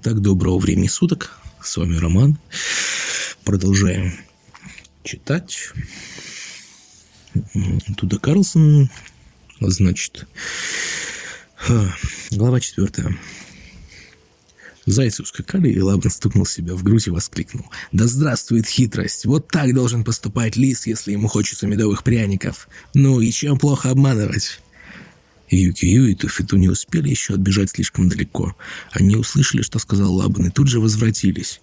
Итак, доброго времени суток. С вами Роман. Продолжаем читать. Туда Карлсон. Значит, глава четвертая. Зайцы ускакали, и Лабрин стукнул себя в грудь и воскликнул. «Да здравствует хитрость! Вот так должен поступать лис, если ему хочется медовых пряников! Ну и чем плохо обманывать?» Юкию и Туфиту не успели еще отбежать слишком далеко. Они услышали, что сказал Лабан, и тут же возвратились.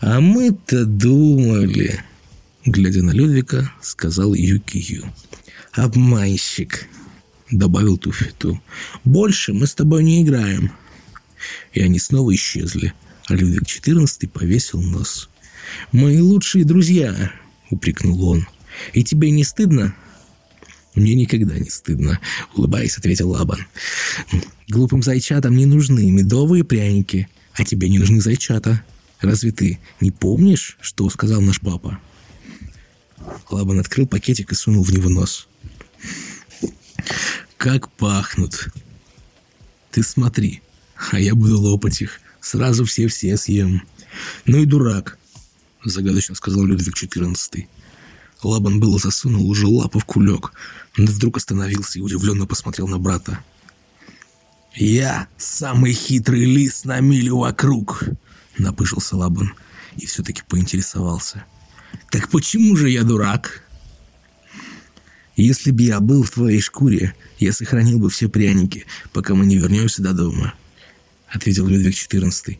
«А мы-то думали...» Глядя на Людвика, сказал Юкию. «Обманщик!» Добавил Туфиту. «Больше мы с тобой не играем!» И они снова исчезли, а Людвиг XIV повесил нос. «Мои лучшие друзья!» — упрекнул он. «И тебе не стыдно?» «Мне никогда не стыдно», — улыбаясь, ответил Лабан. «Глупым зайчатам не нужны медовые пряники, а тебе не нужны зайчата. Разве ты не помнишь, что сказал наш папа?» Лабан открыл пакетик и сунул в него нос. «Как пахнут!» «Ты смотри, а я буду лопать их. Сразу все-все съем». «Ну и дурак», — загадочно сказал Людвиг XIV. Лабан было засунул уже лапу в кулек, но вдруг остановился и удивленно посмотрел на брата. «Я самый хитрый лис на милю вокруг!» — напыжился Лабан и все-таки поинтересовался. «Так почему же я дурак?» «Если бы я был в твоей шкуре, я сохранил бы все пряники, пока мы не вернемся до дома», — ответил Людвиг XIV.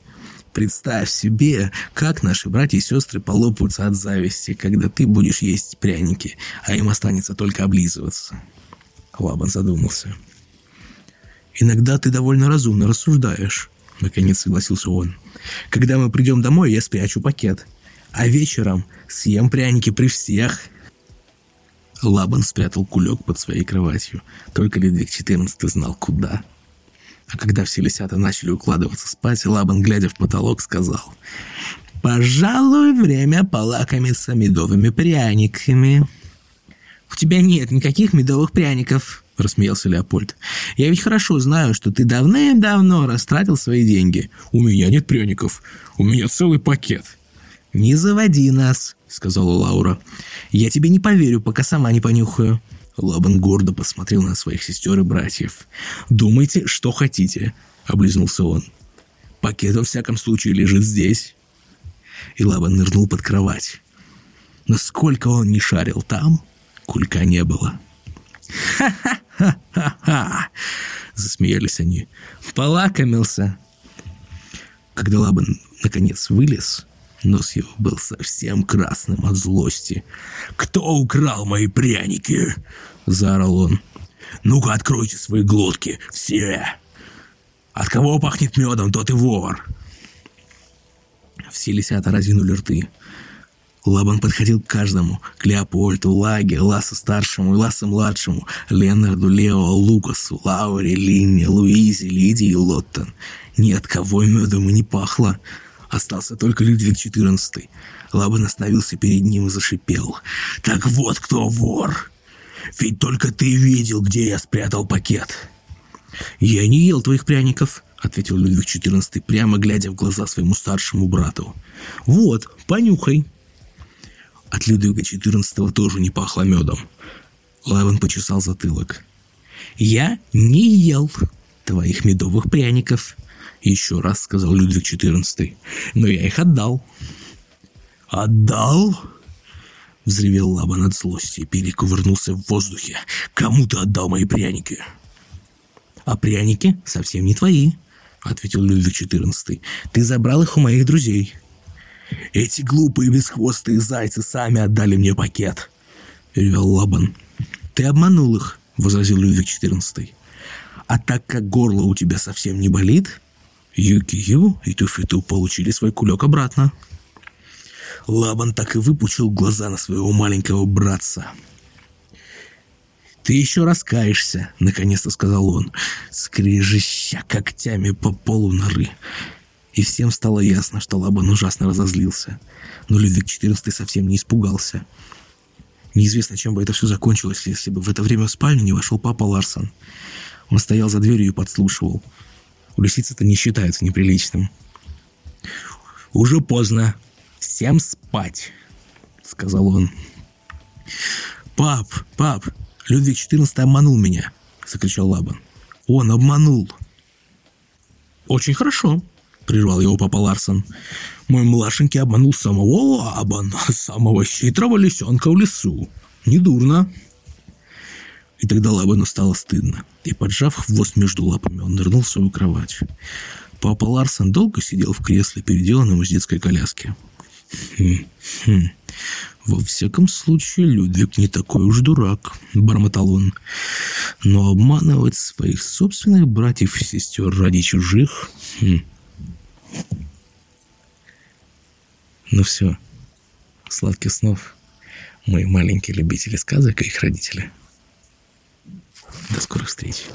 Представь себе, как наши братья и сестры полопаются от зависти, когда ты будешь есть пряники, а им останется только облизываться. Лабан задумался. «Иногда ты довольно разумно рассуждаешь», — наконец согласился он. «Когда мы придем домой, я спрячу пакет, а вечером съем пряники при всех». Лабан спрятал кулек под своей кроватью. Только Ледвиг XIV знал, куда. А когда все лисята начали укладываться спать, Лабан, глядя в потолок, сказал, «Пожалуй, время полакомиться медовыми пряниками». «У тебя нет никаких медовых пряников», — рассмеялся Леопольд. «Я ведь хорошо знаю, что ты давным-давно растратил свои деньги. У меня нет пряников, у меня целый пакет». «Не заводи нас», — сказала Лаура. «Я тебе не поверю, пока сама не понюхаю». Лабан гордо посмотрел на своих сестер и братьев. «Думайте, что хотите», — облизнулся он. «Пакет, во всяком случае, лежит здесь». И Лабан нырнул под кровать. Насколько он не шарил там, кулька не было. «Ха-ха-ха-ха-ха!» — засмеялись они. «Полакомился!» Когда Лабан наконец вылез, Нос его был совсем красным от злости. «Кто украл мои пряники?» – заорал он. «Ну-ка, откройте свои глотки, все! От кого пахнет медом, тот и вор!» Все лисята разинули рты. Лабан подходил к каждому. К Леопольду, Лаге, Ласу-старшему и Ласу-младшему, Ленарду, Лео, Лукасу, Лауре, Линне, Луизе, Лидии и Лоттон. Ни от кого медом и не пахло. Остался только Людвиг XIV. Лабан остановился перед ним и зашипел. «Так вот кто вор! Ведь только ты видел, где я спрятал пакет!» «Я не ел твоих пряников», — ответил Людвиг XIV, прямо глядя в глаза своему старшему брату. «Вот, понюхай». От Людвига XIV тоже не пахло медом. Лаван почесал затылок. «Я не ел твоих медовых пряников», еще раз сказал Людвиг XIV. Но я их отдал. Отдал? Взревел Лабан от злости и перекувырнулся в воздухе. Кому ты отдал мои пряники? А пряники совсем не твои, ответил Людвиг XIV. Ты забрал их у моих друзей. Эти глупые бесхвостые зайцы сами отдали мне пакет, ревел Лабан. Ты обманул их, возразил Людвиг XIV. А так как горло у тебя совсем не болит, Юкию и Туфиту получили свой кулек обратно. Лабан так и выпучил глаза на своего маленького братца. «Ты еще раскаешься», — наконец-то сказал он, скрежеща когтями по полу норы. И всем стало ясно, что Лабан ужасно разозлился. Но Людвиг XIV совсем не испугался. Неизвестно, чем бы это все закончилось, если бы в это время в спальню не вошел папа Ларсон. Он стоял за дверью и подслушивал. У лисиц это не считается неприличным. «Уже поздно. Всем спать», — сказал он. «Пап, пап, Людвиг XIV обманул меня», — закричал Лабан. «Он обманул». «Очень хорошо», — прервал его папа Ларсон. «Мой младшенький обманул самого Лабана, самого хитрого лисенка в лесу. Недурно». И тогда Лабану стало стыдно. И, поджав хвост между лапами, он нырнул в свою кровать. Папа Ларсон долго сидел в кресле, переделанном из детской коляски. Хм, хм. Во всяком случае, Людвиг не такой уж дурак, бормотал он. Но обманывать своих собственных братьев и сестер ради чужих... Хм. Ну все, сладких снов, мои маленькие любители сказок и их родители. До скорых встреч.